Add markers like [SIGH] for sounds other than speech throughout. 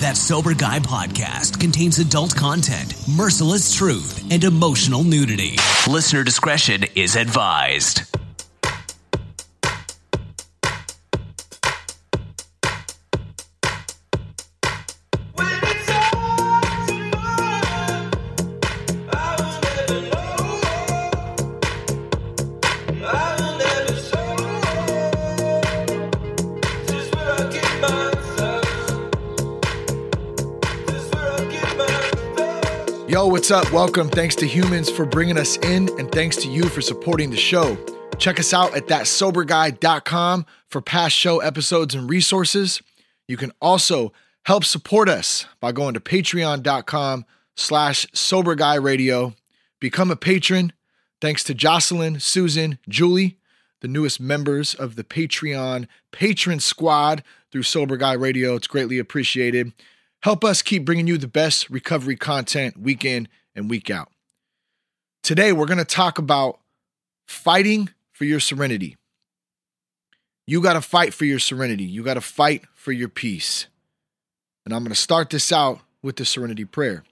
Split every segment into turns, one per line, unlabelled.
That Sober Guy podcast contains adult content, merciless truth, and emotional nudity. Listener discretion is advised.
What's up? Welcome. Thanks to humans for bringing us in, and thanks to you for supporting the show. Check us out at thatsoberguy.com for past show episodes and resources. You can also help support us by going to patreon.com slash soberguyradio. Become a patron. Thanks to Jocelyn, Susan, Julie, the newest members of the Patreon patron squad through Sober Guy Radio. It's greatly appreciated. Help us keep bringing you the best recovery content week in and week out. Today, we're going to talk about fighting for your serenity. You got to fight for your serenity. You got to fight for your peace. And I'm going to start this out with the serenity prayer.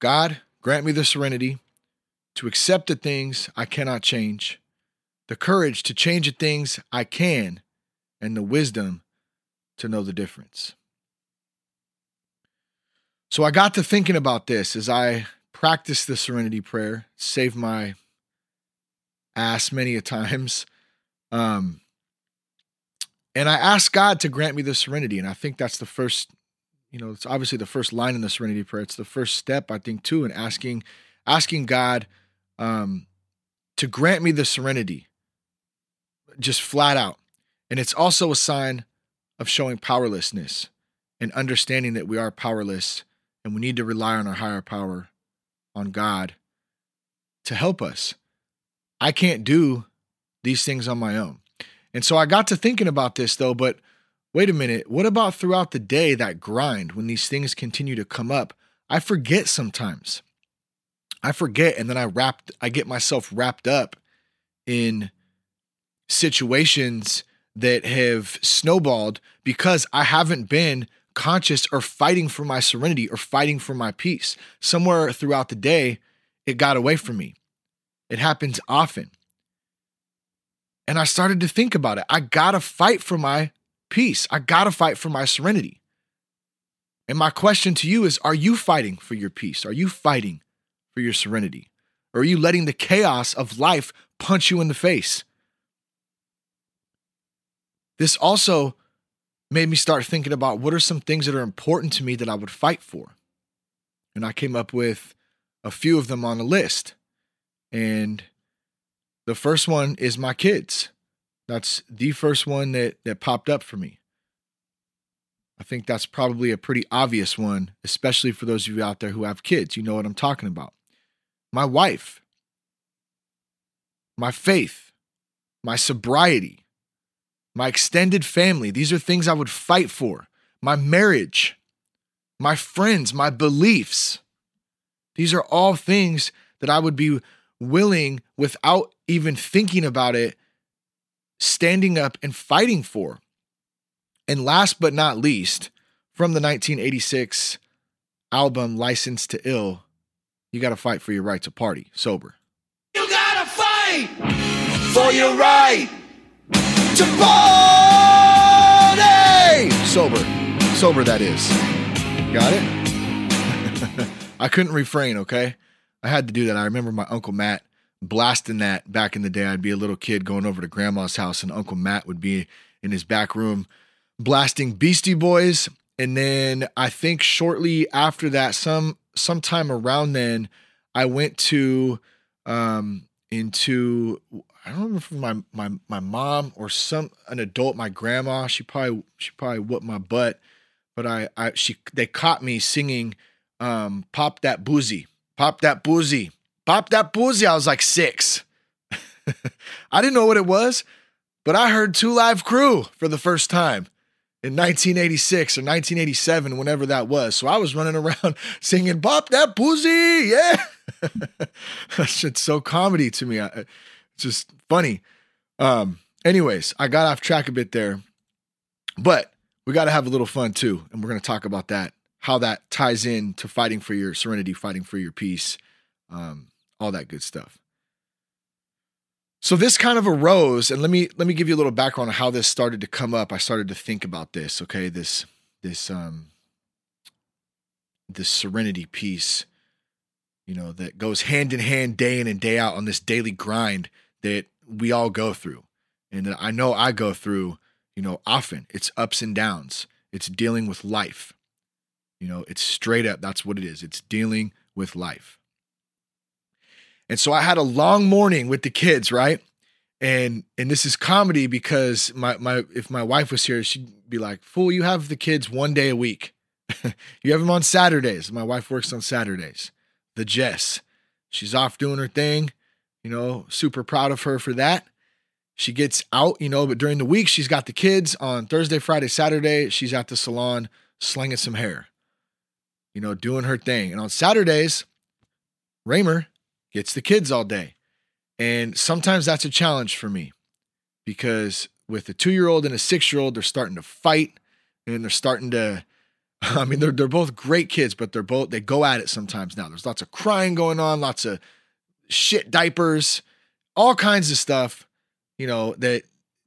God, grant me the serenity to accept the things I cannot change, the courage to change the things I can, and the wisdom to know the difference. So I got to thinking about this as I practiced the serenity prayer, saved my ass many a times. Um, and I asked God to grant me the serenity. And I think that's the first, you know, it's obviously the first line in the serenity prayer. It's the first step, I think, too, in asking, asking God um, to grant me the serenity, just flat out. And it's also a sign of showing powerlessness and understanding that we are powerless and we need to rely on our higher power, on God, to help us. I can't do these things on my own. And so I got to thinking about this though, but wait a minute, what about throughout the day, that grind, when these things continue to come up? I forget sometimes. I forget, and then I wrapped, I get myself wrapped up in situations that have snowballed because I haven't been conscious or fighting for my serenity or fighting for my peace. Somewhere throughout the day, it got away from me. It happens often. And I started to think about it. I got to fight for my peace. I got to fight for my serenity. And my question to you is Are you fighting for your peace? Are you fighting for your serenity? Or are you letting the chaos of life punch you in the face? This also made me start thinking about what are some things that are important to me that I would fight for. And I came up with a few of them on a list. And the first one is my kids. That's the first one that that popped up for me. I think that's probably a pretty obvious one, especially for those of you out there who have kids. You know what I'm talking about. My wife, my faith, my sobriety, my extended family. These are things I would fight for. My marriage, my friends, my beliefs. These are all things that I would be willing, without even thinking about it, standing up and fighting for. And last but not least, from the 1986 album License to Ill, you got to fight for your right to party sober.
You gotta fight for your right to party.
Sober. Sober, that is. Got it? [LAUGHS] I couldn't refrain, okay? I had to do that. I remember my Uncle Matt blasting that back in the day. I'd be a little kid going over to grandma's house, and Uncle Matt would be in his back room blasting Beastie Boys. And then I think shortly after that, some sometime around then, I went to um into I don't remember my my my mom or some an adult, my grandma. She probably she probably whooped my butt, but I I she they caught me singing um "Pop That Boozy, Pop That Boozy, Pop That Boozy." I was like six. [LAUGHS] I didn't know what it was, but I heard Two Live Crew for the first time in 1986 or 1987, whenever that was. So I was running [LAUGHS] around singing "Pop That Boozy," yeah. [LAUGHS] that shit's so comedy to me. I, just funny. Um, anyways, I got off track a bit there. But we got to have a little fun too. And we're going to talk about that, how that ties in to fighting for your serenity, fighting for your peace, um, all that good stuff. So this kind of arose, and let me let me give you a little background on how this started to come up. I started to think about this. Okay, this this um this serenity piece, you know, that goes hand in hand, day in and day out on this daily grind that we all go through, and that I know I go through. You know, often it's ups and downs. It's dealing with life. You know, it's straight up. That's what it is. It's dealing with life. And so I had a long morning with the kids, right? And and this is comedy because my my if my wife was here, she'd be like, "Fool, you have the kids one day a week. [LAUGHS] you have them on Saturdays." My wife works on Saturdays. The Jess, she's off doing her thing. You know, super proud of her for that. She gets out, you know, but during the week she's got the kids on Thursday, Friday, Saturday. She's at the salon slinging some hair, you know, doing her thing. And on Saturdays, Ramer gets the kids all day. And sometimes that's a challenge for me because with a two year old and a six year old, they're starting to fight and they're starting to. [LAUGHS] I mean, they're they're both great kids, but they're both they go at it sometimes now. There's lots of crying going on, lots of shit diapers, all kinds of stuff, you know, that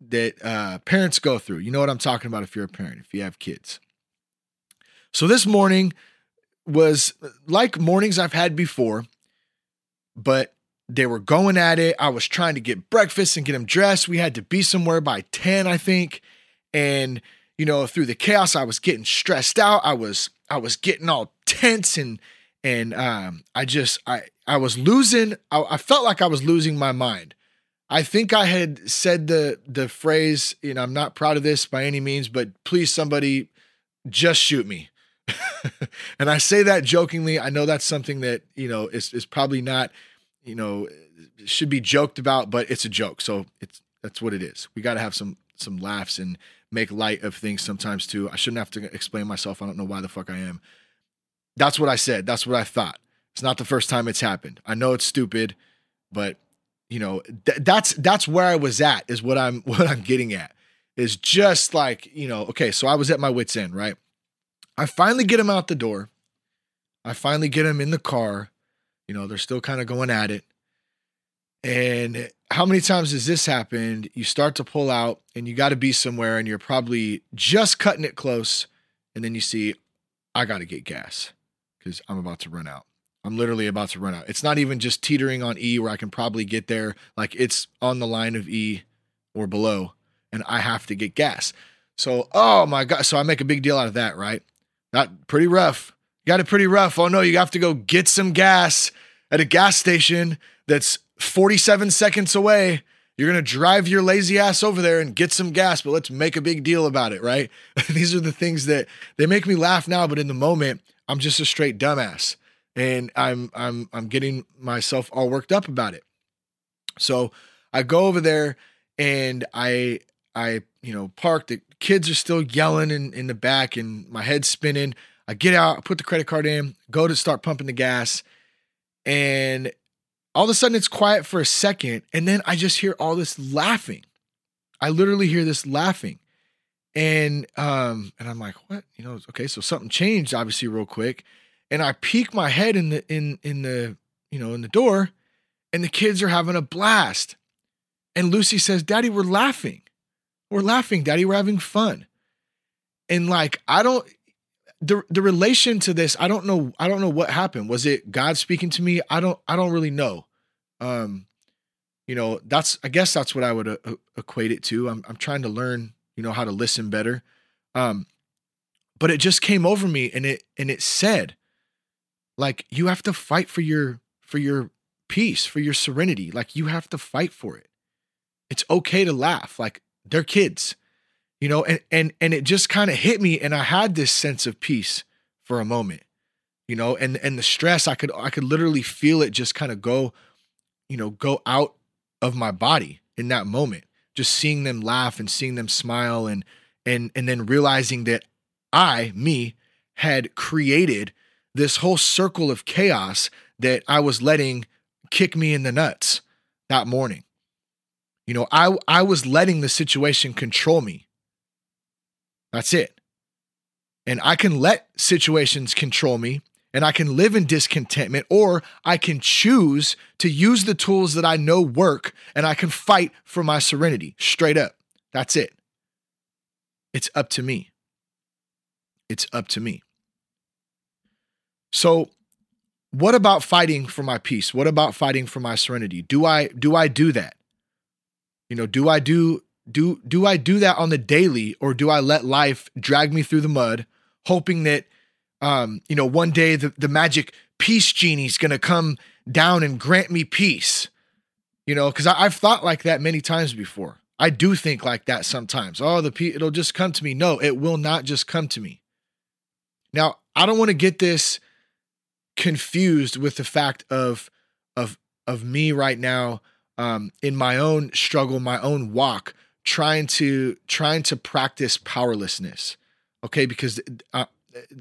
that uh, parents go through. You know what I'm talking about if you're a parent, if you have kids. So this morning was like mornings I've had before but they were going at it. I was trying to get breakfast and get them dressed. We had to be somewhere by 10, I think. And, you know, through the chaos, I was getting stressed out. I was, I was getting all tense and, and, um, I just, I, I was losing, I, I felt like I was losing my mind. I think I had said the, the phrase, you know, I'm not proud of this by any means, but please somebody just shoot me. [LAUGHS] and I say that jokingly. I know that's something that, you know, is, is probably not, you know, should be joked about, but it's a joke. So it's, that's what it is. We got to have some, some laughs and make light of things sometimes too. I shouldn't have to explain myself. I don't know why the fuck I am. That's what I said. That's what I thought. It's not the first time it's happened. I know it's stupid, but you know, th- that's, that's where I was at is what I'm, [LAUGHS] what I'm getting at is just like, you know, okay, so I was at my wits end, right? I finally get him out the door. I finally get him in the car. You know, they're still kind of going at it. And how many times has this happened? You start to pull out and you got to be somewhere and you're probably just cutting it close. And then you see, I got to get gas because I'm about to run out. I'm literally about to run out. It's not even just teetering on E where I can probably get there. Like it's on the line of E or below and I have to get gas. So, oh my God. So I make a big deal out of that, right? Not pretty rough. Got it pretty rough. Oh no, you have to go get some gas at a gas station that's 47 seconds away. You're going to drive your lazy ass over there and get some gas, but let's make a big deal about it, right? [LAUGHS] These are the things that they make me laugh now, but in the moment, I'm just a straight dumbass. And I'm I'm I'm getting myself all worked up about it. So I go over there and I I, you know, park. The kids are still yelling in, in the back and my head's spinning. I get out, I put the credit card in, go to start pumping the gas. And all of a sudden it's quiet for a second. And then I just hear all this laughing. I literally hear this laughing. And um, and I'm like, what? You know, okay, so something changed obviously real quick. And I peek my head in the in in the, you know, in the door, and the kids are having a blast. And Lucy says, Daddy, we're laughing. We're laughing, Daddy. We're having fun. And like, I don't the the relation to this, I don't know. I don't know what happened. Was it God speaking to me? I don't. I don't really know. Um, you know, that's. I guess that's what I would uh, uh equate it to. I'm I'm trying to learn, you know, how to listen better. Um, but it just came over me, and it and it said, like, you have to fight for your for your peace, for your serenity. Like, you have to fight for it. It's okay to laugh. Like, they're kids, you know, and and and it just kind of hit me, and I had this sense of peace for a moment, you know, and and the stress I could I could literally feel it just kind of go, you know, go out of my body in that moment, just seeing them laugh and seeing them smile and and and then realizing that I me had created this whole circle of chaos that I was letting kick me in the nuts that morning. You know, I I was letting the situation control me. That's it. And I can let situations control me and I can live in discontentment, or I can choose to use the tools that I know work and I can fight for my serenity straight up. That's it. It's up to me. It's up to me. So, what about fighting for my peace? What about fighting for my serenity? Do I do I do that? You know, do I do do do I do that on the daily or do I let life drag me through the mud hoping that um you know one day the the magic peace genie's going to come down and grant me peace. You know, cuz I've thought like that many times before. I do think like that sometimes. Oh, the pe- it'll just come to me. No, it will not just come to me. Now, I don't want to get this confused with the fact of of of me right now um, in my own struggle, my own walk, trying to trying to practice powerlessness. Okay, because uh,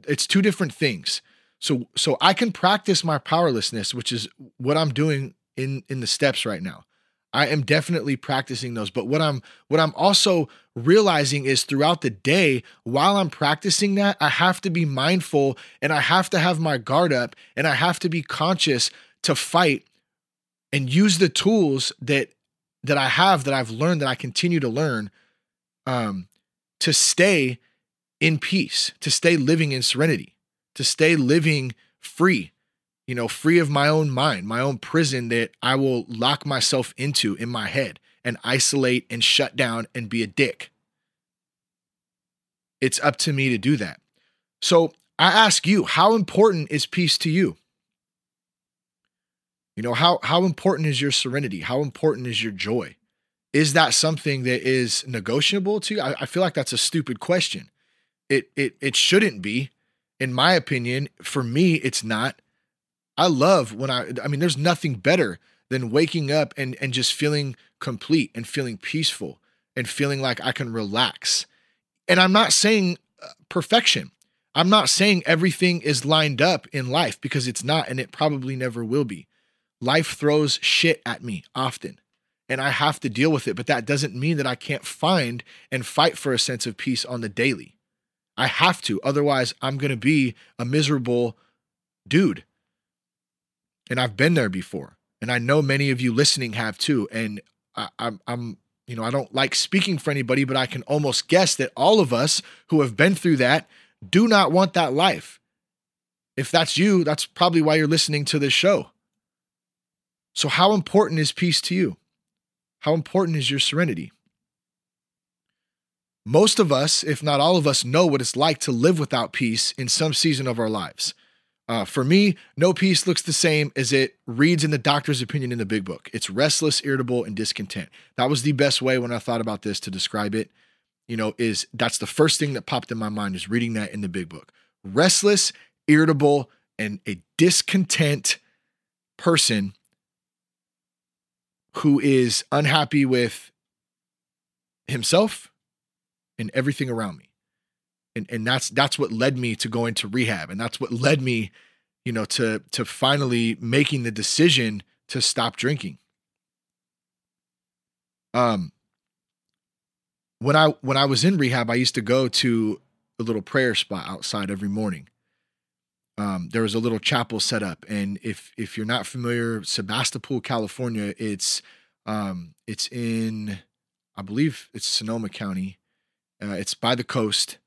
it's two different things. So so I can practice my powerlessness, which is what I'm doing in in the steps right now. I am definitely practicing those. But what I'm what I'm also realizing is throughout the day, while I'm practicing that, I have to be mindful and I have to have my guard up and I have to be conscious to fight and use the tools that that I have that I've learned that I continue to learn um to stay in peace, to stay living in serenity, to stay living free you know, free of my own mind, my own prison that I will lock myself into in my head and isolate and shut down and be a dick. It's up to me to do that. So I ask you, how important is peace to you? You know, how, how important is your serenity? How important is your joy? Is that something that is negotiable to you? I, I feel like that's a stupid question. It, it, it shouldn't be. In my opinion, for me, it's not I love when I I mean there's nothing better than waking up and and just feeling complete and feeling peaceful and feeling like I can relax. And I'm not saying uh, perfection. I'm not saying everything is lined up in life because it's not and it probably never will be. Life throws shit at me often and I have to deal with it, but that doesn't mean that I can't find and fight for a sense of peace on the daily. I have to, otherwise I'm going to be a miserable dude and I've been there before, and I know many of you listening have too. And I, I'm, I'm, you know, I don't like speaking for anybody, but I can almost guess that all of us who have been through that do not want that life. If that's you, that's probably why you're listening to this show. So, how important is peace to you? How important is your serenity? Most of us, if not all of us, know what it's like to live without peace in some season of our lives. Uh, for me, no peace looks the same as it reads in the doctor's opinion in the big book. It's restless, irritable, and discontent. That was the best way when I thought about this to describe it. You know, is that's the first thing that popped in my mind is reading that in the big book. Restless, irritable, and a discontent person who is unhappy with himself and everything around me and and that's that's what led me to going to rehab. And that's what led me you know to to finally making the decision to stop drinking. Um when i when i was in rehab i used to go to a little prayer spot outside every morning. Um, there was a little chapel set up. And if if you're not familiar sebastopol california it's um it's in i believe it's sonoma county. Uh, it's by the coast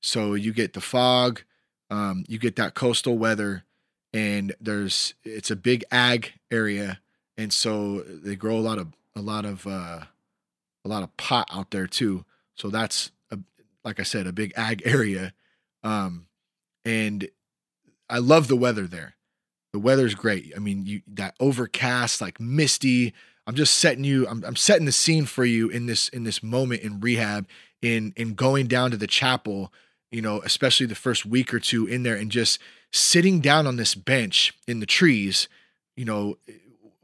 so you get the fog, um, you get that coastal weather, and there's it's a big ag area, and so they grow a lot of a lot of uh, a lot of pot out there too. So that's a, like I said, a big ag [LAUGHS] area, um, and I love the weather there. The weather's great. I mean, you that overcast, like misty. I'm just setting you. I'm, I'm setting the scene for you in this in this moment in rehab, in in going down to the chapel you know, especially the first week or two in there and just sitting down on this bench in the trees, you know,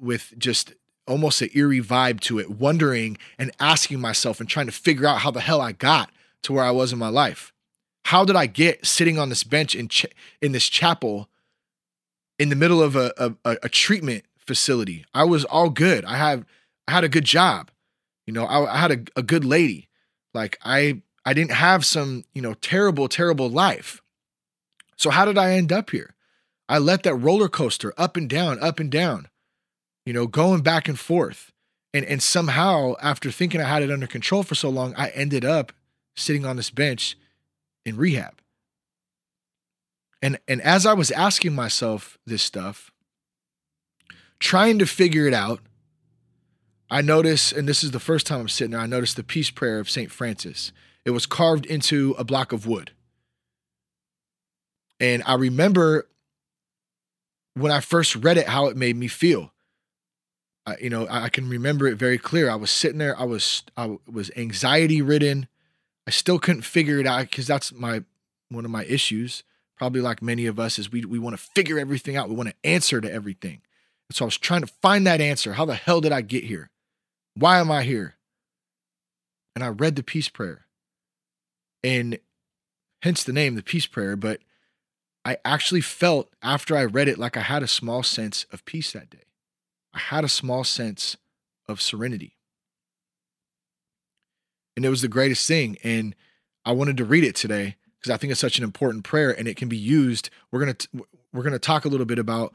with just almost an eerie vibe to it, wondering and asking myself and trying to figure out how the hell I got to where I was in my life. How did I get sitting on this bench in ch- in this chapel in the middle of a, a, a treatment facility? I was all good. I had I had a good job. You know, I, I had a, a good lady. Like I I didn't have some, you know, terrible, terrible life. So how did I end up here? I let that roller coaster up and down, up and down, you know, going back and forth. And and somehow, after thinking I had it under control for so long, I ended up sitting on this bench in rehab. And and as I was asking myself this stuff, trying to figure it out, I notice, and this is the first time I'm sitting there, I noticed the peace prayer of St. Francis. It was carved into a block of wood. And I remember when I first read it, how it made me feel. I, you know, I, I can remember it very clear. I was sitting there, I was I was anxiety ridden. I still couldn't figure it out because that's my one of my issues. Probably like many of us is we we want to figure everything out. We want to answer to everything. And so I was trying to find that answer. How the hell did I get here? Why am I here? And I read the peace prayer. And hence the name, the peace prayer, but I actually felt after I read it like I had a small sense of peace that day. I had a small sense of serenity. And it was the greatest thing. And I wanted to read it today because I think it's such an important prayer and it can be used. We're to, we're to talk a little bit about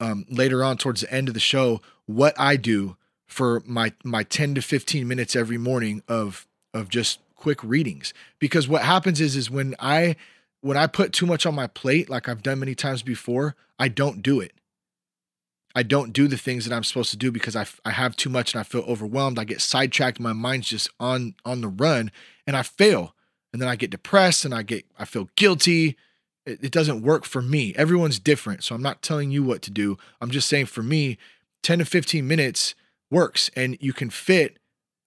um, later on towards the end of the show what I do for my my 10 to 15 minutes every morning of of just quick readings because what happens is is when I when I put too much on my plate, like I've done many times before, I don't do it. I don't do the things that I'm supposed to do because I, I have too much and I feel overwhelmed. I get sidetracked. My mind's just on on the run, and I fail. And then I get depressed and I get I feel guilty. It, it doesn't work for me. Everyone's different, so I'm not telling you what to do. I'm just saying for me, 10 to 15 minutes works, and you can fit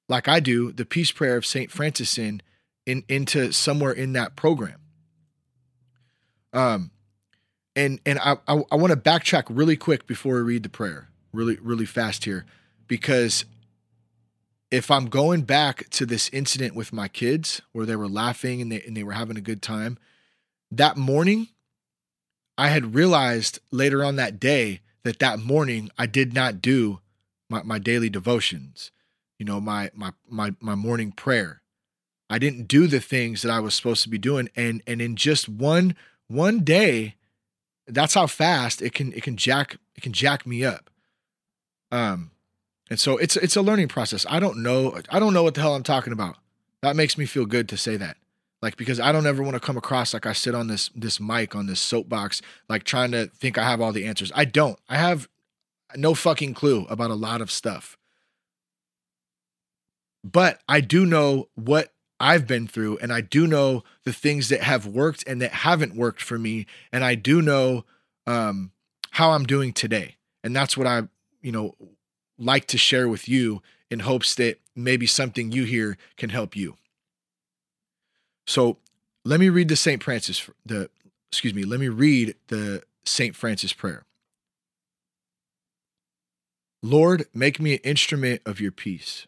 like I do the peace prayer of Saint Francis in, in into somewhere in that program. Um, and and I I, I want to backtrack really quick before we read the prayer, really really fast here, because if I'm going back to this incident with my kids where they were laughing and they and they were having a good time, that morning, I had realized later on that day that that morning I did not do my, my daily devotions, you know, my my my my morning prayer. I didn't do the things that I was supposed to be doing, and and in just one one day, that's how fast it can it can jack it can jack me up. Um, and so it's it's a learning process. I don't know I don't know what the hell I'm talking about. That makes me feel good to say that. Like because I don't ever want to come across like I sit on this this mic on this soapbox like trying to think I have all the answers. I don't. I have no fucking clue about a lot of stuff. But I do know what I've been through, and I do know the things that have worked and that haven't worked for me, and I do know um, how I'm doing today, and that's what I, you know, like to share with you in hopes that maybe something you hear can help you. So let me read the Saint Francis the excuse me, let me read the Saint Francis prayer. Lord, make me an instrument of your peace.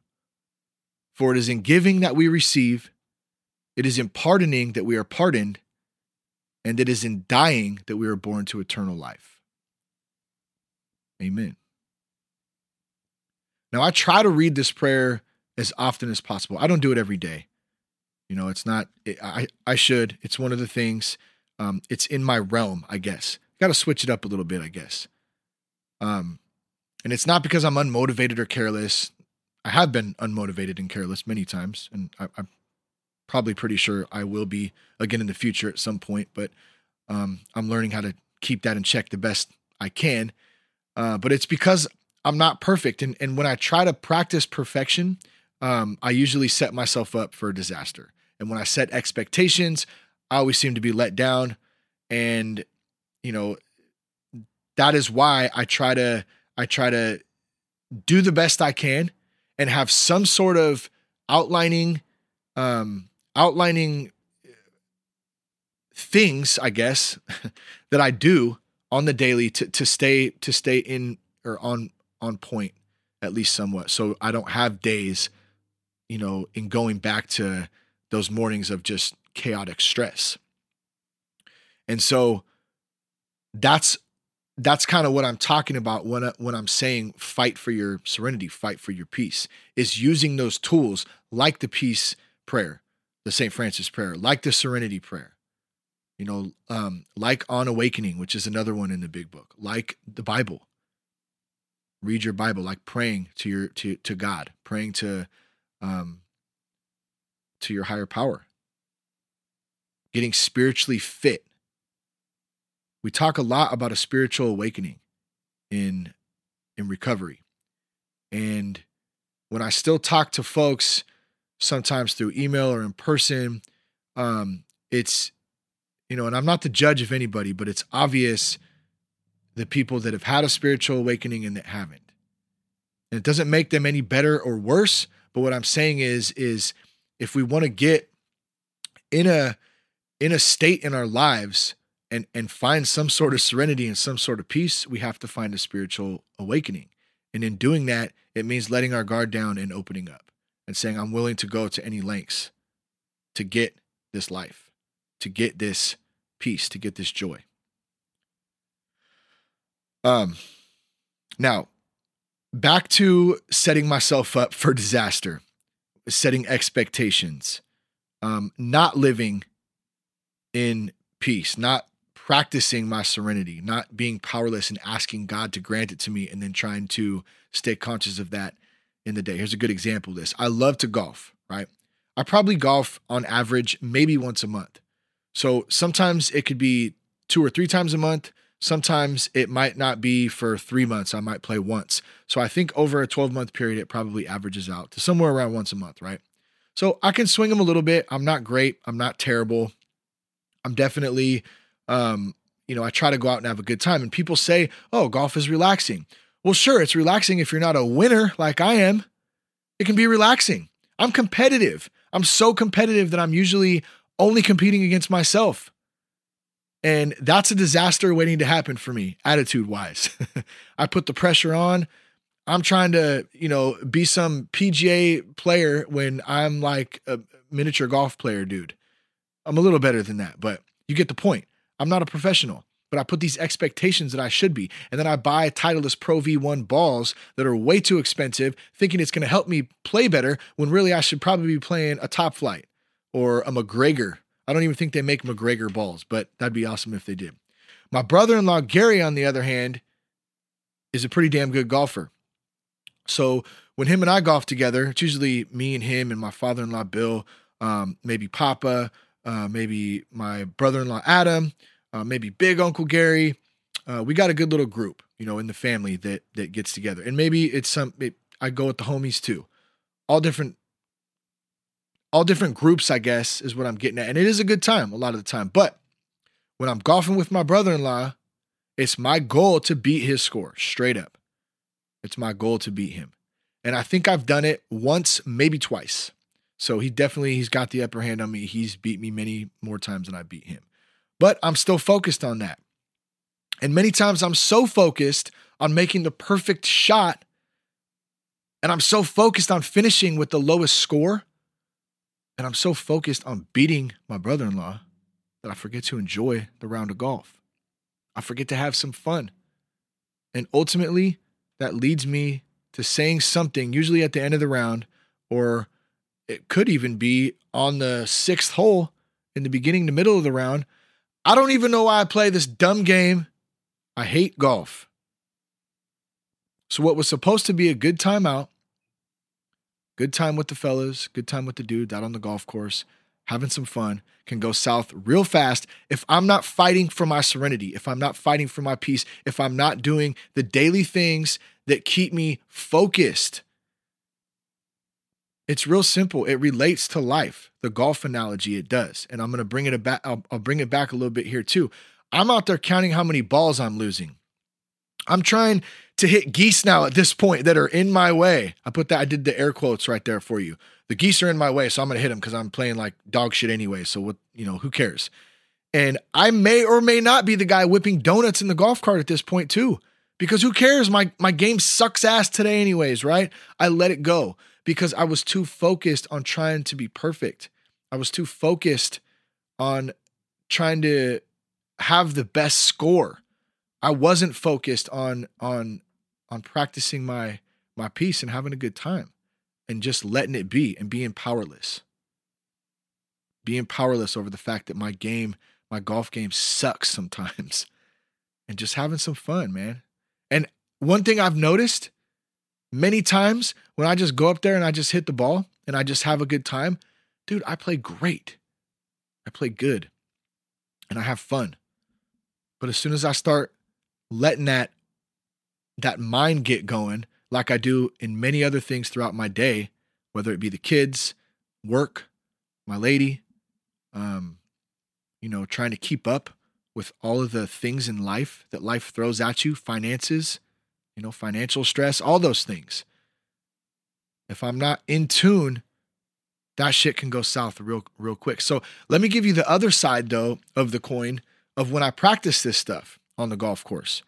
For it is in giving that we receive, it is in pardoning that we are pardoned, and it is in dying that we are born to eternal life. Amen. Now, I try to read this prayer as often as possible. I don't do it every day. You know, it's not, it, I, I should. It's one of the things, um, it's in my realm, I guess. Got to switch it up a little bit, I guess. Um, and it's not because I'm unmotivated or careless. I have been unmotivated and careless many times, and I, am probably pretty sure I will be again in the future at some point. But um, I'm learning how to keep that in check the best I can. Uh, but it's because I'm not perfect, and and when I try to practice perfection, um, I usually set myself up for a disaster. And when I set expectations, I always seem to be let down, and you know that is why I try to I try to do the best I can and have some sort of outlining um, outlining things, I guess, [LAUGHS] that I do on the daily to to stay to stay in or on on point at least somewhat. So I don't have days, you know, in going back to those mornings of just chaotic stress. And so that's that's kind of what I'm talking about when I, when I'm saying fight for your serenity, fight for your peace. Is using those tools like the peace prayer, the St. Francis prayer, like the serenity prayer. You know, um, like on awakening, which is another one in the big book, like the Bible. Read your Bible, like praying to your to to God, praying to um to your higher power. Getting spiritually fit we talk a lot about a spiritual awakening in in recovery. And when I still talk to folks, sometimes through email or in person, um, it's you know, and I'm not the judge of anybody, but it's obvious the people that have had a spiritual awakening and that haven't. And it doesn't make them any better or worse, but what I'm saying is is if we want to get in a in a state in our lives and and find some sort of serenity and some sort of peace, we have to find a spiritual awakening. And in doing that, it means letting our guard down and opening up and saying, I'm willing to go to any lengths to get this life, to get this peace, to get this joy. Um now back to setting myself up for disaster, setting expectations, um, not living in peace, not practicing my serenity, not being powerless and asking God to grant it to me and then trying to stay conscious of that in the day. Here's a good example of this. I love to golf, right? I probably golf on average maybe once a month. So sometimes it could be two or three times a month. Sometimes it might not be for three months. I might play once. So I think over a 12 month period, it probably averages out to somewhere around once a month, right? So I can swing them a little bit. I'm not great. I'm not terrible. I'm definitely um, you know, I try to go out and have a good time. And people say, oh, golf is relaxing. Well, sure, it's relaxing if you're not a winner like I am. It can be relaxing. I'm competitive. I'm so competitive that I'm usually only competing against myself. And that's a disaster waiting to happen for me, attitude wise. [LAUGHS] I put the pressure on. I'm trying to, you know, be some PGA player when I'm like a miniature golf player, dude. I'm a little better than that, but you get the point. I'm not a professional, but I put these expectations that I should be. And then I buy Titleist Pro V1 balls that are way too expensive, thinking it's going to help me play better when really I should probably be playing a Top-Flite or a MacGregor. I don't even think they make MacGregor balls, but that'd be awesome if they did. My brother in law, Gary, on the other hand, is a pretty damn good golfer. So when him and I golf together, it's usually me and him and my father in law, Bill, um, maybe Papa, uh, maybe my brother in law, Adam, uh, maybe big Uncle Gary. Uh, we got a good little group, you know, in the family that that gets together, and maybe it's some. It, I go with the homies too, all different, all different groups. I guess is what I'm getting at, and it is a good time a lot of the time. But when I'm golfing with my brother-in-law, it's my goal to beat his score straight up. It's my goal to beat him, and I think I've done it once, maybe twice. So he definitely he's got the upper hand on me. He's beat me many more times than I beat him. But I'm still focused on that. And many times I'm so focused on making the perfect shot and I'm so focused on finishing with the lowest score and I'm so focused on beating my brother-in-law that I forget to enjoy the round of golf. I forget to have some fun. And ultimately, that leads me to saying something, usually at the end of the round, or it could even be on the sixth hole in the beginning the middle of the round I don't even know why I play this dumb game. I hate golf. So, what was supposed to be a good time out, good time with the fellas, good time with the dudes out on the golf course, having some fun, can go south real fast if I'm not fighting for my serenity, if I'm not fighting for my peace, if I'm not doing the daily things that keep me focused it's real simple. It relates to life. The golf analogy it does. And I'm going to bring it back I'll, I'll bring it back a little bit here too. I'm out there counting how many balls I'm losing. I'm trying to hit geese now at this point that are in my way. I put that I did the air quotes right there for you. The geese are in my way, so I'm going to hit them cuz I'm playing like dog shit anyway. So what, you know, who cares? And I may or may not be the guy whipping donuts in the golf cart at this point too. Because who cares? My my game sucks ass today anyways, right? I let it go because I was too focused on trying to be perfect. I was too focused on trying to have the best score. I wasn't focused on on on practicing my my peace and having a good time and just letting it be and being powerless. Being powerless over the fact that my game, my golf game sucks sometimes. [LAUGHS] And just having some fun, man. And one thing I've noticed many times when I just go up there and I just hit the ball and I just have a good time, dude, I play great. I play good and I have fun. But as soon as I start letting that that mind get going, like I do in many other things throughout my day, whether it be the kids, work, my lady, um, you know, trying to keep up with all of the things in life that life throws at you, finances, you know, financial stress, all those things. If I'm not in tune, that shit can go south real real quick. So let me give you the other side though of the coin of when I practice this stuff on the golf course.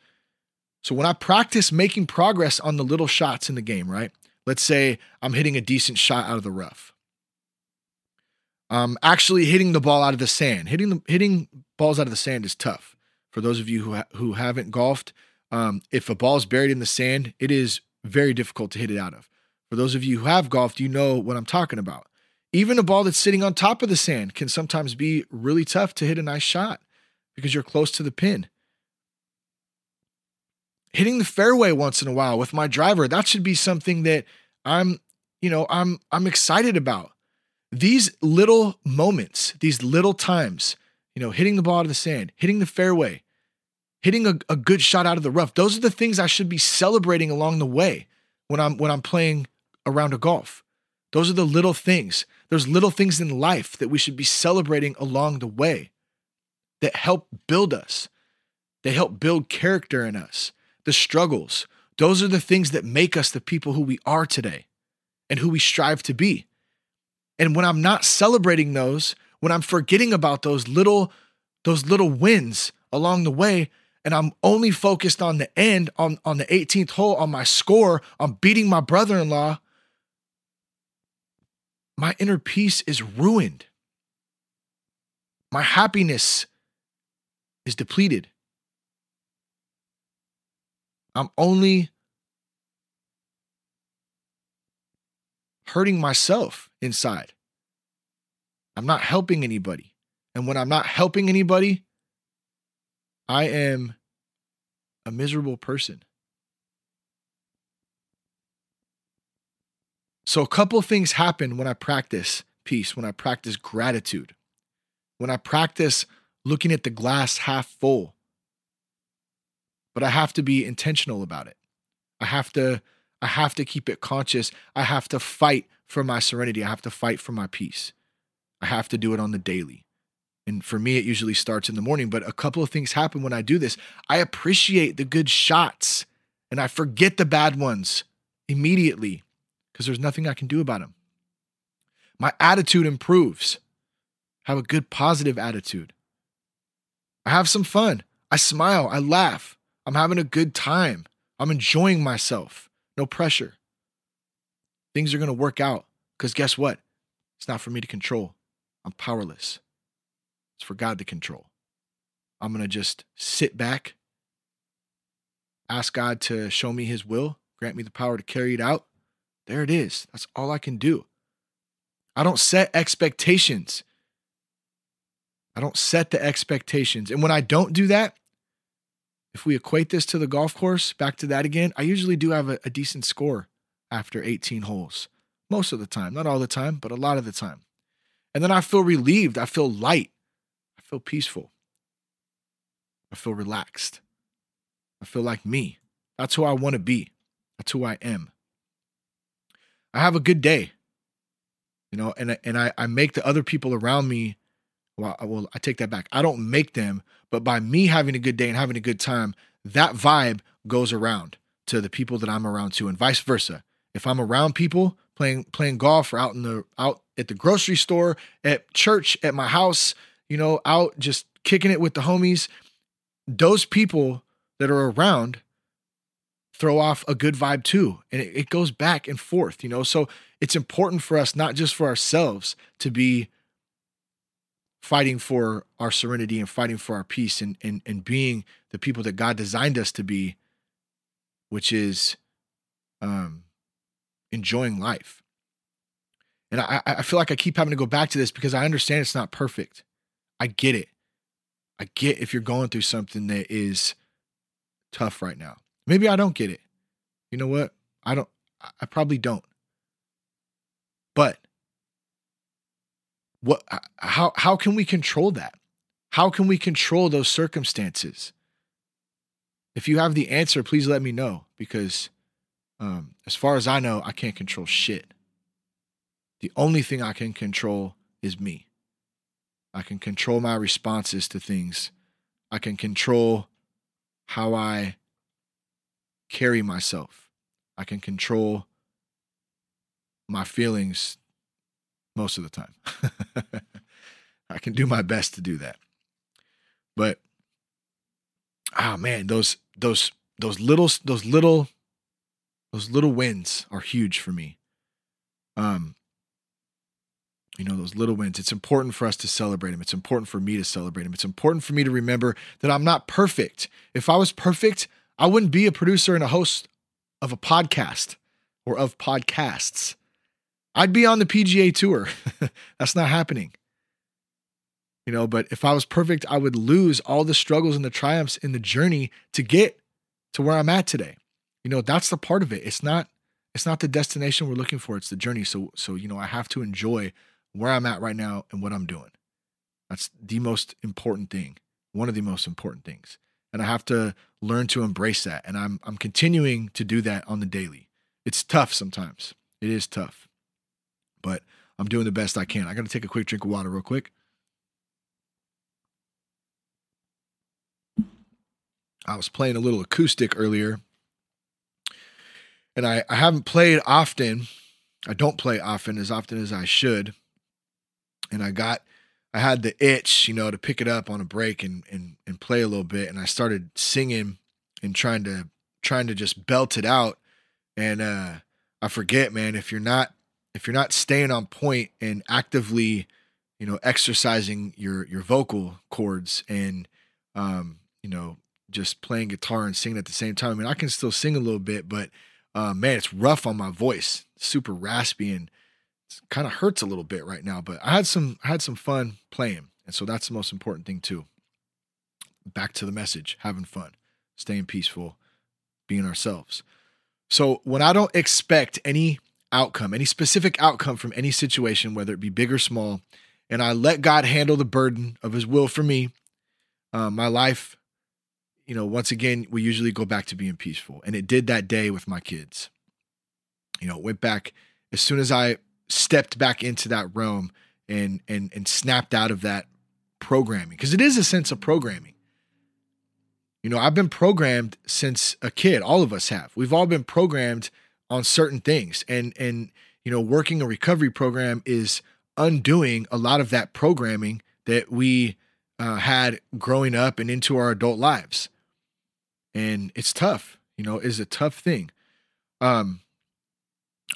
So when I practice making progress on the little shots in the game, right? Let's say I'm hitting a decent shot out of the rough. Um, actually hitting the ball out of the sand. Hitting the hitting balls out of the sand is tough. For those of you who ha- who haven't golfed, um, if a ball is buried in the sand, it is very difficult to hit it out of. For those of you who have golfed, you know what I'm talking about. Even a ball that's sitting on top of the sand can sometimes be really tough to hit a nice shot because you're close to the pin. Hitting the fairway once in a while with my driver, that should be something that I'm, you know, I'm I'm excited about. These little moments, these little times, you know, hitting the ball out of the sand, hitting the fairway, hitting a, a good shot out of the rough. Those are the things I should be celebrating along the way when I'm when I'm playing around a golf. Those are the little things. There's little things in life that we should be celebrating along the way that help build us. They help build character in us. The struggles, those are the things that make us the people who we are today and who we strive to be. And when I'm not celebrating those, when I'm forgetting about those little those little wins along the way and I'm only focused on the end on on the 18th hole on my score, on beating my brother-in-law, my inner peace is ruined. My happiness is depleted. I'm only hurting myself inside. I'm not helping anybody. And when I'm not helping anybody, I am a miserable person. So, a couple things happen when I practice peace, when I practice gratitude, when I practice looking at the glass half full. But I have to be intentional about it. I have to I have to keep it conscious. I have to fight for my serenity. I have to fight for my peace. I have to do it on the daily. And for me, it usually starts in the morning, but a couple of things happen when I do this. I appreciate the good shots and I forget the bad ones immediately because there's nothing I can do about them. My attitude improves. Have a good, positive attitude. I have some fun. I smile. I laugh. I'm having a good time. I'm enjoying myself. No pressure. Things are going to work out because guess what? It's not for me to control. I'm powerless. It's for God to control. I'm going to just sit back, ask God to show me his will, grant me the power to carry it out. There it is. That's all I can do. I don't set expectations. I don't set the expectations. And when I don't do that, if we equate this to the golf course, back to that again, I usually do have a, a decent score after 18 holes. Most of the time, not all the time, but a lot of the time. And then I feel relieved. I feel light. Feel peaceful. I feel relaxed. I feel like me. That's who I want to be. That's who I am. I have a good day. You know, and and I, I make the other people around me well, I, well, I take that back. I don't make them, but by me having a good day and having a good time, that vibe goes around to the people that I'm around to, and vice versa. If I'm around people playing playing golf or out in the out at the grocery store, at church, at my house, you know, out just kicking it with the homies, those people that are around throw off a good vibe too. And it, it goes back and forth, you know? So it's important for us, not just for ourselves, to be fighting for our serenity and fighting for our peace and, and, and being the people that God designed us to be, which is um, enjoying life. And I, I feel like I keep having to go back to this because I understand it's not perfect. I get it. I get if you're going through something that is tough right now. Maybe I don't get it. You know what? I don't, I probably don't. But what how how can we control that? How can we control those circumstances? If you have the answer, please let me know because um, as far as I know, I can't control shit. The only thing I can control is me. I can control my responses to things. I can control how I carry myself. I can control my feelings most of the time. [LAUGHS] I can do my best to do that. But oh man, those those those little those little those little wins are huge for me. Um you know those little wins it's important for us to celebrate them it's important for me to celebrate them it's important for me to remember that i'm not perfect if i was perfect i wouldn't be a producer and a host of a podcast or of podcasts I'd be on the PGA tour. [LAUGHS] That's not happening. You know, but if I was perfect, I would lose all the struggles and the triumphs in the journey to get to where I'm at today. You know, that's the part of it. It's not it's not the destination we're looking for, it's the journey. So so you know, I have to enjoy where I'm at right now and what I'm doing. That's the most important thing. One of the most important things. And I have to learn to embrace that. And I'm I'm continuing to do that on the daily. It's tough sometimes. It is tough but I'm doing the best I can. I got to take a quick drink of water, real quick. I was playing a little acoustic earlier, and I, I haven't played often. I don't play often as often as I should. And I got, I had the itch, you know, to pick it up on a break and and and play a little bit. And I started singing and trying to trying to just belt it out. And uh I forget, man, if you're not if you're not staying on point and actively, you know, exercising your your vocal cords and um, you know, just playing guitar and singing at the same time. I mean, I can still sing a little bit, but uh, man, it's rough on my voice, super raspy, and kind of hurts a little bit right now. But I had some I had some fun playing, and so that's the most important thing too. Back to the message: having fun, staying peaceful, being ourselves. So when I don't expect any outcome, any specific outcome from any situation, whether it be big or small, and I let God handle the burden of His will for me, uh, my life, you know, once again, we usually go back to being peaceful. And it did that day with my kids. You know, went back as soon as I stepped back into that realm and and and snapped out of that programming because it is a sense of programming. You know, I've been programmed since a kid. All of us have. We've all been programmed on certain things and and you know working a recovery program is undoing a lot of that programming that we uh, had growing up and into our adult lives and it's tough you know is a tough thing um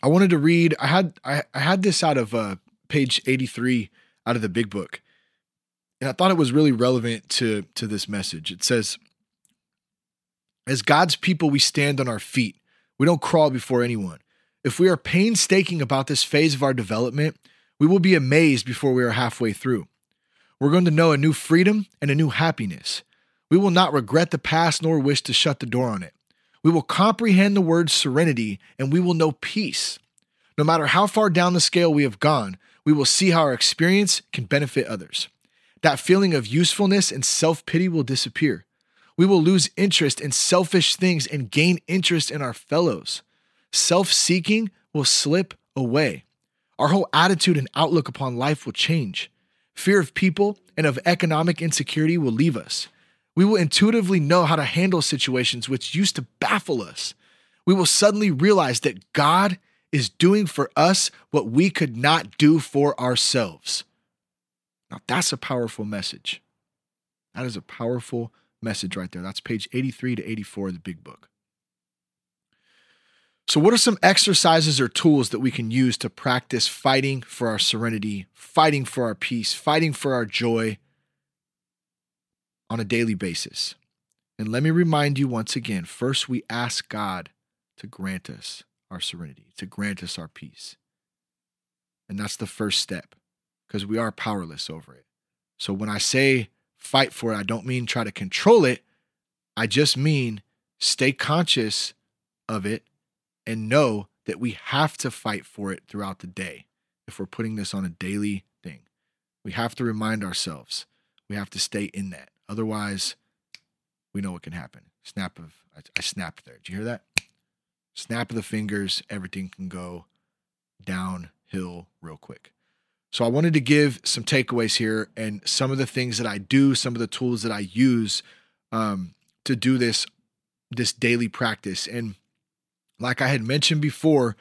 i wanted to read i had i, I had this out of uh page 83 out of the big book and i thought it was really relevant to to this message it says as god's people we stand on our feet we don't crawl before anyone. If we are painstaking about this phase of our development, we will be amazed before we are halfway through. We're going to know a new freedom and a new happiness. We will not regret the past nor wish to shut the door on it. We will comprehend the word serenity and we will know peace. No matter how far down the scale we have gone, we will see how our experience can benefit others. That feeling of usefulness and self pity will disappear we will lose interest in selfish things and gain interest in our fellows. Self seeking will slip away. Our whole attitude and outlook upon life will change. Fear of people and of economic insecurity will leave us. We will intuitively know how to handle situations which used to baffle us. We will suddenly realize that God is doing for us what we could not do for ourselves. Now, that's a powerful message. That is a powerful message right there. That's page 83 to 84 of the big book. So, what are some exercises or tools that we can use to practice fighting for our serenity, fighting for our peace, fighting for our joy on a daily basis? And let me remind you once again first, we ask God to grant us our serenity, to grant us our peace. And that's the first step because we are powerless over it. So, when I say fight for it, I don't mean try to control it. I just mean stay conscious of it and know that we have to fight for it throughout the day if we're putting this on a daily thing. We have to remind ourselves. We have to stay in that. Otherwise, we know what can happen. Snap of I, I snapped there. Did you hear that? Snap of the fingers, everything can go downhill real quick. So I wanted to give some takeaways here and some of the things that I do, some of the tools that I use um, to do this this daily practice. And like I had mentioned before,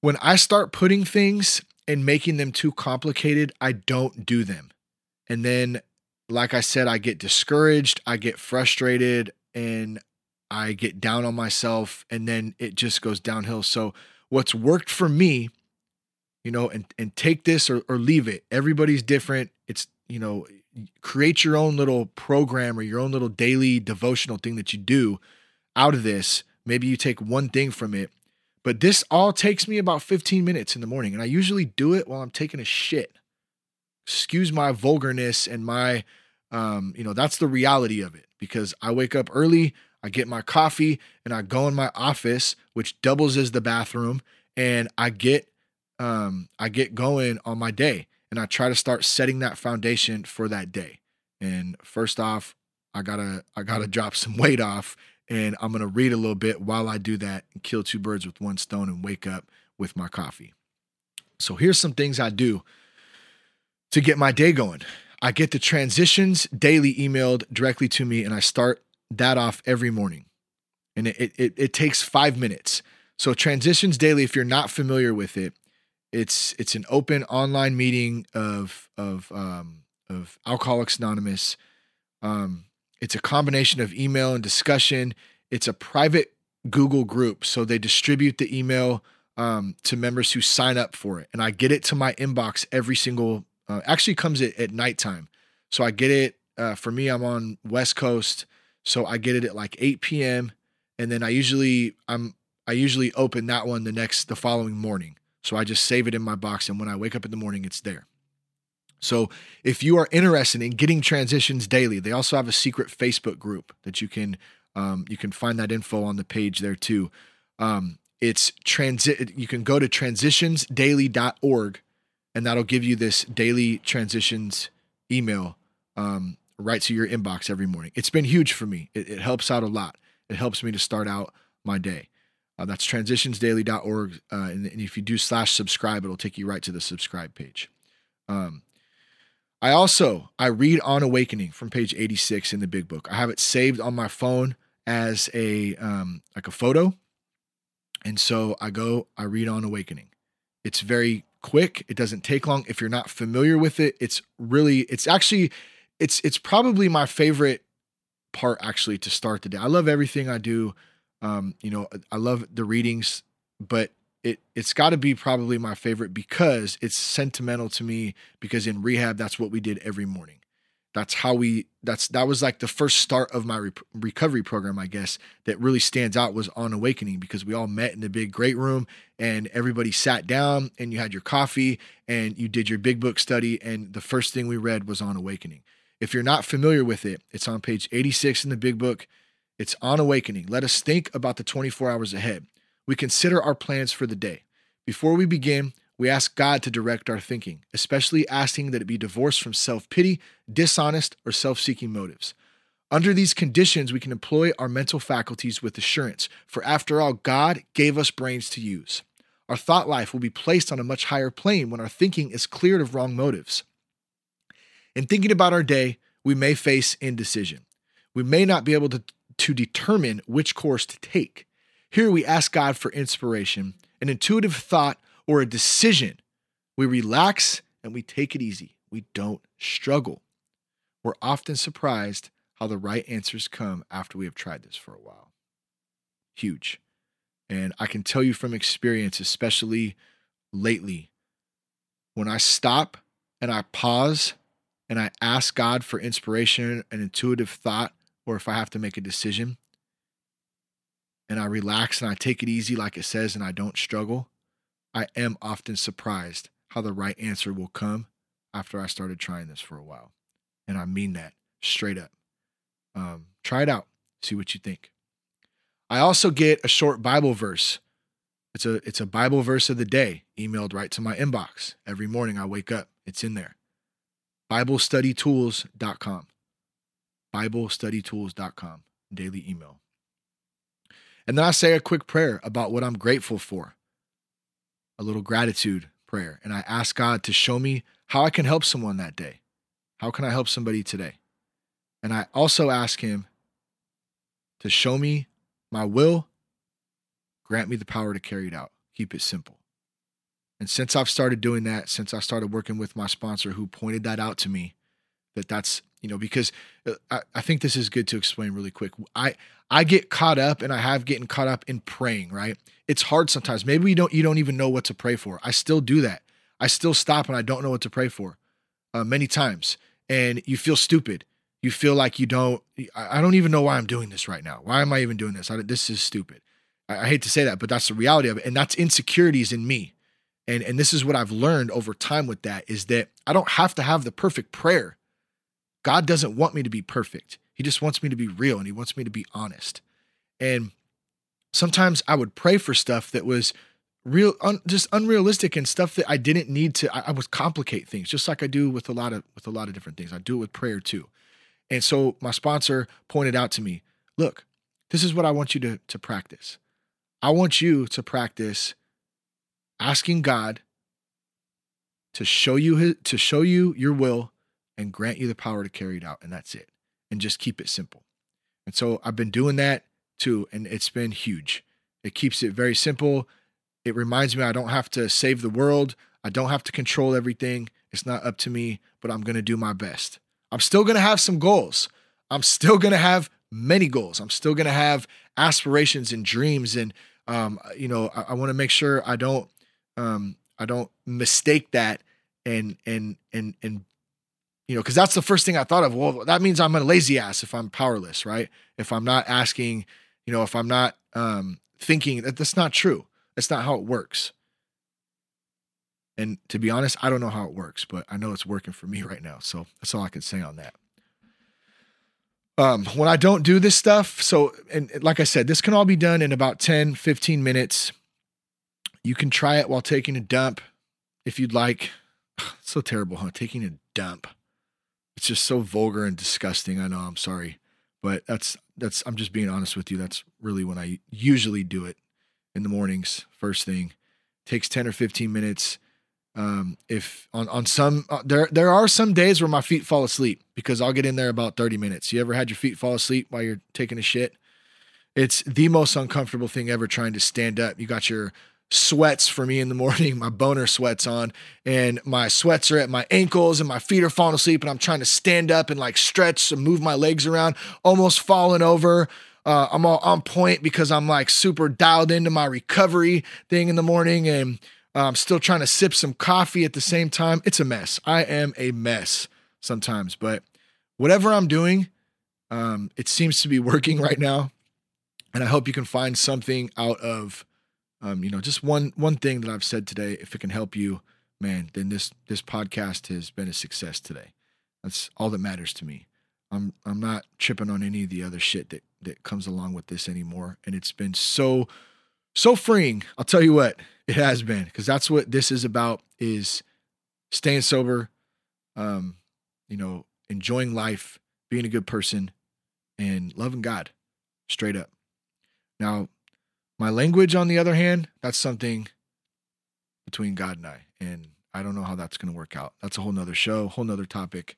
when I start putting things and making them too complicated, I don't do them. And then, like I said, I get discouraged, I get frustrated, and I get down on myself, and then it just goes downhill. So, what's worked for me, you know, and, and take this or, or leave it. Everybody's different. It's, you know, create your own little program or your own little daily devotional thing that you do out of this Maybe you take one thing from it. But this all takes me about 15 minutes in the morning. And I usually do it while I'm taking a shit. Excuse my vulgarness and my, um, you know, that's the reality of it because I wake up early, I get my coffee, and I go in my office, which doubles as the bathroom, and I get, um, I get going on my day, and I try to start setting that foundation for that day. And first off, I gotta, I gotta drop some [LAUGHS] weight off and I'm to read a little bit while I do that and kill two birds with one stone and wake up with my coffee. So here's some things I do to get my day going. I get the transitions daily emailed directly to me, and I start that off every morning. And it, it, it takes five minutes. So transitions daily, if you're not familiar with it, it's it's an open online meeting of of um, of Alcoholics Anonymous. Um, it's a combination of email and discussion. It's a private Google group. So they distribute the email um, to members who sign up for it. And I get it to my inbox every single, uh, actually comes at, at nighttime. So I get it, uh, for me, I'm on West Coast. So I get it at like 8 p.m. And then I usually, I'm, I usually open that one the next, the following morning. So I just save it in my box. And when I wake up in the morning, it's there. So if you are interested in getting transitions daily, they also have a secret Facebook group that you can um, you can find that info on the page there too. Um, it's transit. You can go to transitionsdaily.org, and that'll give you this daily transitions email um, right to your inbox every morning. It's been huge for me. It, it, helps out a lot. It helps me to start out my day. Uh, that's transitionsdaily.org, uh, and, and, if you do slash subscribe, it'll take you right to the subscribe page. Um, I also I read on awakening from page 86 in the big book. I have it saved on my phone as a um like a photo. And so I go I read on awakening. It's very quick. It doesn't take long. If you're not familiar with it, it's really it's actually it's it's probably my favorite part actually to start the day. I love everything I do. Um, you know, I love the readings, but it it's got to be probably my favorite because it's sentimental to me because in rehab that's what we did every morning that's how we that's that was like the first start of my re- recovery program i guess that really stands out was on awakening because we all met in the big great room and everybody sat down and you had your coffee and you did your big book study and the first thing we read was on awakening. If you're not familiar with it it's on page 86 in the big book. It's on awakening. Let us think about the 24 hours ahead. We consider our plans for the day. Before we begin, we ask God to direct our thinking, especially asking that it be divorced from self pity, dishonest, or self seeking motives. Under these conditions, we can employ our mental faculties with assurance, for after all, God gave us brains to use. Our thought life will be placed on a much higher plane when our thinking is cleared of wrong motives. In thinking about our day, we may face indecision. We may not be able to, to determine which course to take. Here we ask God for inspiration, an intuitive thought, or a decision. We relax and we take it easy. We don't struggle. we're often surprised how the right answers come after we have tried this for a while. Huge. And I can tell you from experience, especially lately, when I stop and I pause and I ask God for inspiration and intuitive thought, or if I have to make a decision, and I relax and I take it easy, like it says, and I don't struggle, I am often surprised how the right answer will come after I started trying this for a while. And I mean that straight up. Um, try it out, see what you think. I also get a short Bible verse. It's a it's a Bible verse of the day emailed right to my inbox. Every morning I wake up, it's in there. BibleStudyTools.com. BibleStudyTools.com. Daily email. And then I say a quick prayer about what I'm grateful for. A little gratitude prayer. And I ask God to show me how I can help someone that day. How can I help somebody today? And I also ask Him to show me my will, grant me the power to carry it out. Keep it simple. And since I've started doing that, since I started working with my sponsor who pointed that out to me, that that's, you know, because uh, I, I think this is good to explain really quick. I, I get caught up and I have getting caught up in praying, right? It's hard sometimes. Maybe you don't, you don't even know what to pray for. I still do that. I still stop and I don't know what to pray for uh, many times. And you feel stupid you feel like you don't i don't even know why i'm doing this right now why am i even doing this I, this is stupid I, I, hate to say that but that's the reality of it and that's insecurities in me and and this is what i've learned over time with that is that i don't have to have the perfect prayer god doesn't want me to be perfect he just wants me to be real and he wants me to be honest and sometimes i would pray for stuff that was real un, just unrealistic and stuff that i didn't need to I, I would complicate things just like i do with a lot of with a lot of different things i do it with prayer too and so my sponsor pointed out to me, look, this is what I want you to, to practice. I want you to practice asking God to show you his, to show you your will and grant you the power to carry it out. And that's it. And just keep it simple. And so I've been doing that too, and it's been huge. It keeps it very simple. It reminds me I don't have to save the world. I don't have to control everything. It's not up to me, but I'm going to do my best. I'm still going to have some goals. I'm still going to have many goals. I'm still going to have aspirations and dreams. And, um, you know, I, I want to make sure I don't, um, I don't mistake that and, and, and, and, you know, cause that's the first thing I thought of. Well, that means I'm a lazy ass if I'm powerless, right? If I'm not asking, you know, if I'm not, um, thinking that that's not true. That's not how it works. And to be honest, I don't know how it works, but I know it's working for me [LAUGHS] right now. So that's all I can say on that. Um, when I don't do this stuff, so, and like I said, this can all be done in about 10, 15 minutes. You can try it while taking a dump if you'd like. [SIGHS] So terrible, huh? Taking a dump. It's just so vulgar and disgusting. I know, I'm sorry. But that's, that's, I'm just being honest with you. That's really when I usually do it in the mornings, first thing. Takes 10 or 15 minutes um, if on on some uh, there there are some days where my feet fall asleep because I'll get in there about 30 minutes. You ever had your feet fall asleep while you're taking a shit? It's the most uncomfortable thing ever trying to stand up. You got your sweats for me in the morning, [LAUGHS] my boner sweats on, and my sweats are at my ankles and my feet are falling asleep, and I'm trying to stand up and like stretch and move my legs around, almost falling over. Uh, I'm all on point because I'm like super dialed into my recovery thing in the morning and I'm um, still trying to sip some coffee at the same time. It's a mess. I am a mess sometimes, but whatever I'm doing, um, it seems to be working [LAUGHS] right now. And I hope you can find something out of, um, you know, just one one thing that I've said today. If it can help you, man, then this this podcast has been a success today. That's all that matters to me. I'm I'm not tripping on any of the other shit that that comes along with this anymore. And it's been so so freeing. I'll tell you what, it has been because that's what this is about is staying sober, um, you know, enjoying life, being a good person, and loving God straight up. Now, my language, on the other hand, that's something between God and I. And I don't know how that's going to work out. That's a whole nother show, whole nother topic.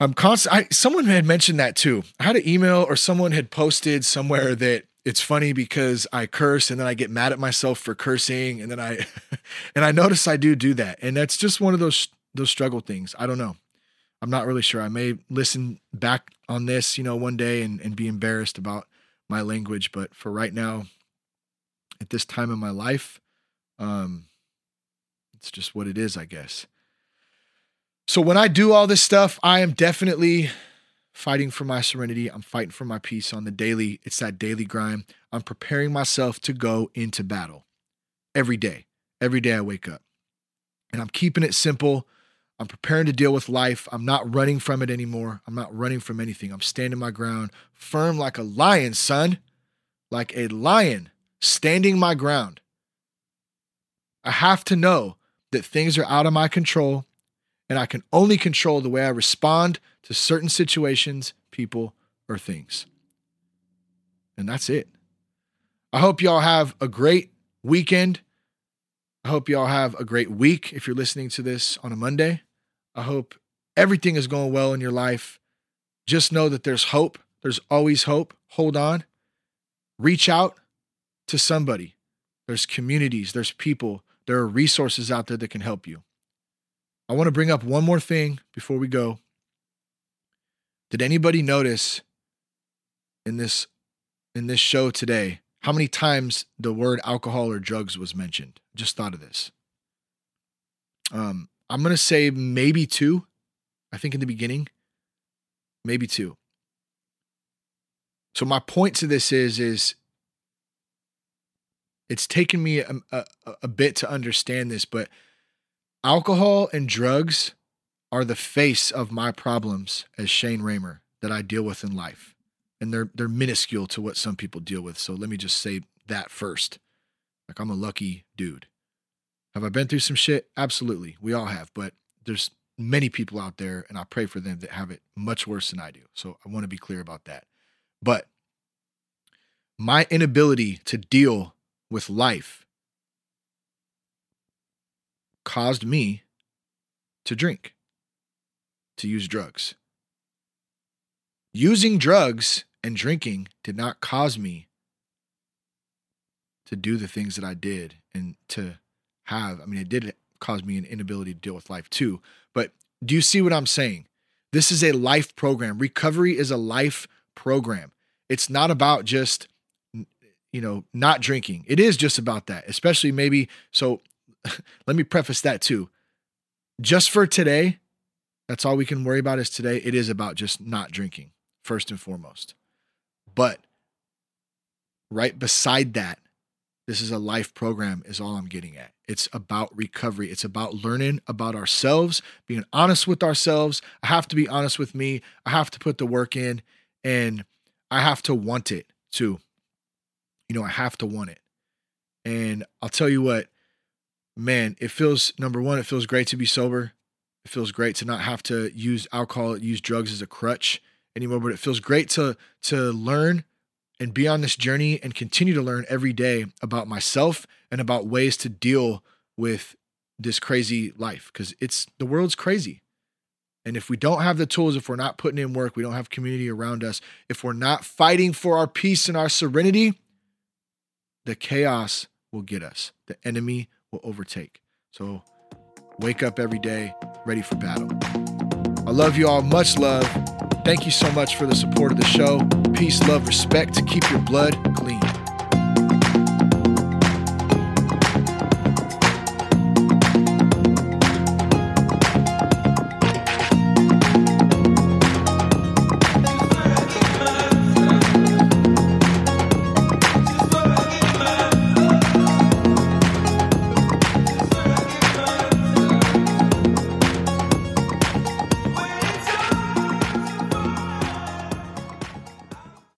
I'm constant. I, someone had mentioned that too. I had an email or someone had posted somewhere that it's funny because I curse and then I get mad at myself for cursing and then I [LAUGHS] and I notice I do do that and that's just one of those those struggle things. I don't know. I'm not really sure. I may listen back on this, you know, one day and, and be embarrassed about my language. But for right now, at this time in my life, um, it's just what it is, I guess. So when I do all this stuff, I am definitely fighting for my serenity. I'm fighting for my peace on the daily. It's that daily grind. I'm preparing myself to go into battle every day. Every day I wake up. And I'm keeping it simple. I'm preparing to deal with life. I'm not running from it anymore. I'm not running from anything. I'm standing my ground, firm like a lion, son. Like a lion, standing my ground. I have to know that things are out of my control and I can only control the way I respond to certain situations, people, or things. And that's it. I hope y'all have a great weekend. I hope y'all have a great week if you're listening to this on a Monday. I hope everything is going well in your life. Just know that there's hope. There's always hope. Hold on. Reach out to somebody. There's communities, there's people, there are resources out there that can help you. I want to bring up one more thing before we go. Did anybody notice in this in this show today how many times the word alcohol or drugs was mentioned? Just thought of this. Um, I'm gonna say maybe two. I think in the beginning, maybe two. So my point to this is is it's taken me a, a, a bit to understand this, but alcohol and drugs are the face of my problems as Shane Ramer that I deal with in life. And they're they're minuscule to what some people deal with. So let me just say that first. Like I'm a lucky dude. Have I been through some shit? Absolutely. We all have, but there's many people out there and I pray for them that have it much worse than I do. So I want to be clear about that. But my inability to deal with life caused me to drink, to use drugs. Using drugs and drinking did not cause me to do the things that I did and to have. I mean, it did cause me an inability to deal with life too. But do you see what I'm saying? This is a life program. Recovery is a life program. It's not about just you know, not drinking. It is just about that, especially maybe. So [LAUGHS] let me preface that too. Just for today, that's all we can worry about is today. It is about just not drinking, first and foremost. But right beside that, this is a life program, is all I'm getting at. It's about recovery. It's about learning about ourselves, being honest with ourselves. I have to be honest with me. I have to put the work in and I have to want it too. You know, I have to want it. And I'll tell you what, man, it feels number one, it feels great to be sober. It feels great to not have to use alcohol, use drugs as a crutch anymore, but it feels great to to learn and be on this journey and continue to learn every day about myself and about ways to deal with this crazy life because it's the world's crazy. And if we don't have the tools, if we're not putting in work, we don't have community around us, if we're not fighting for our peace and our serenity, the chaos will get us. The enemy will overtake. So wake up every day ready for battle. I love you all. Much love. Thank you so much for the support of the show peace, love, respect to keep your blood clean.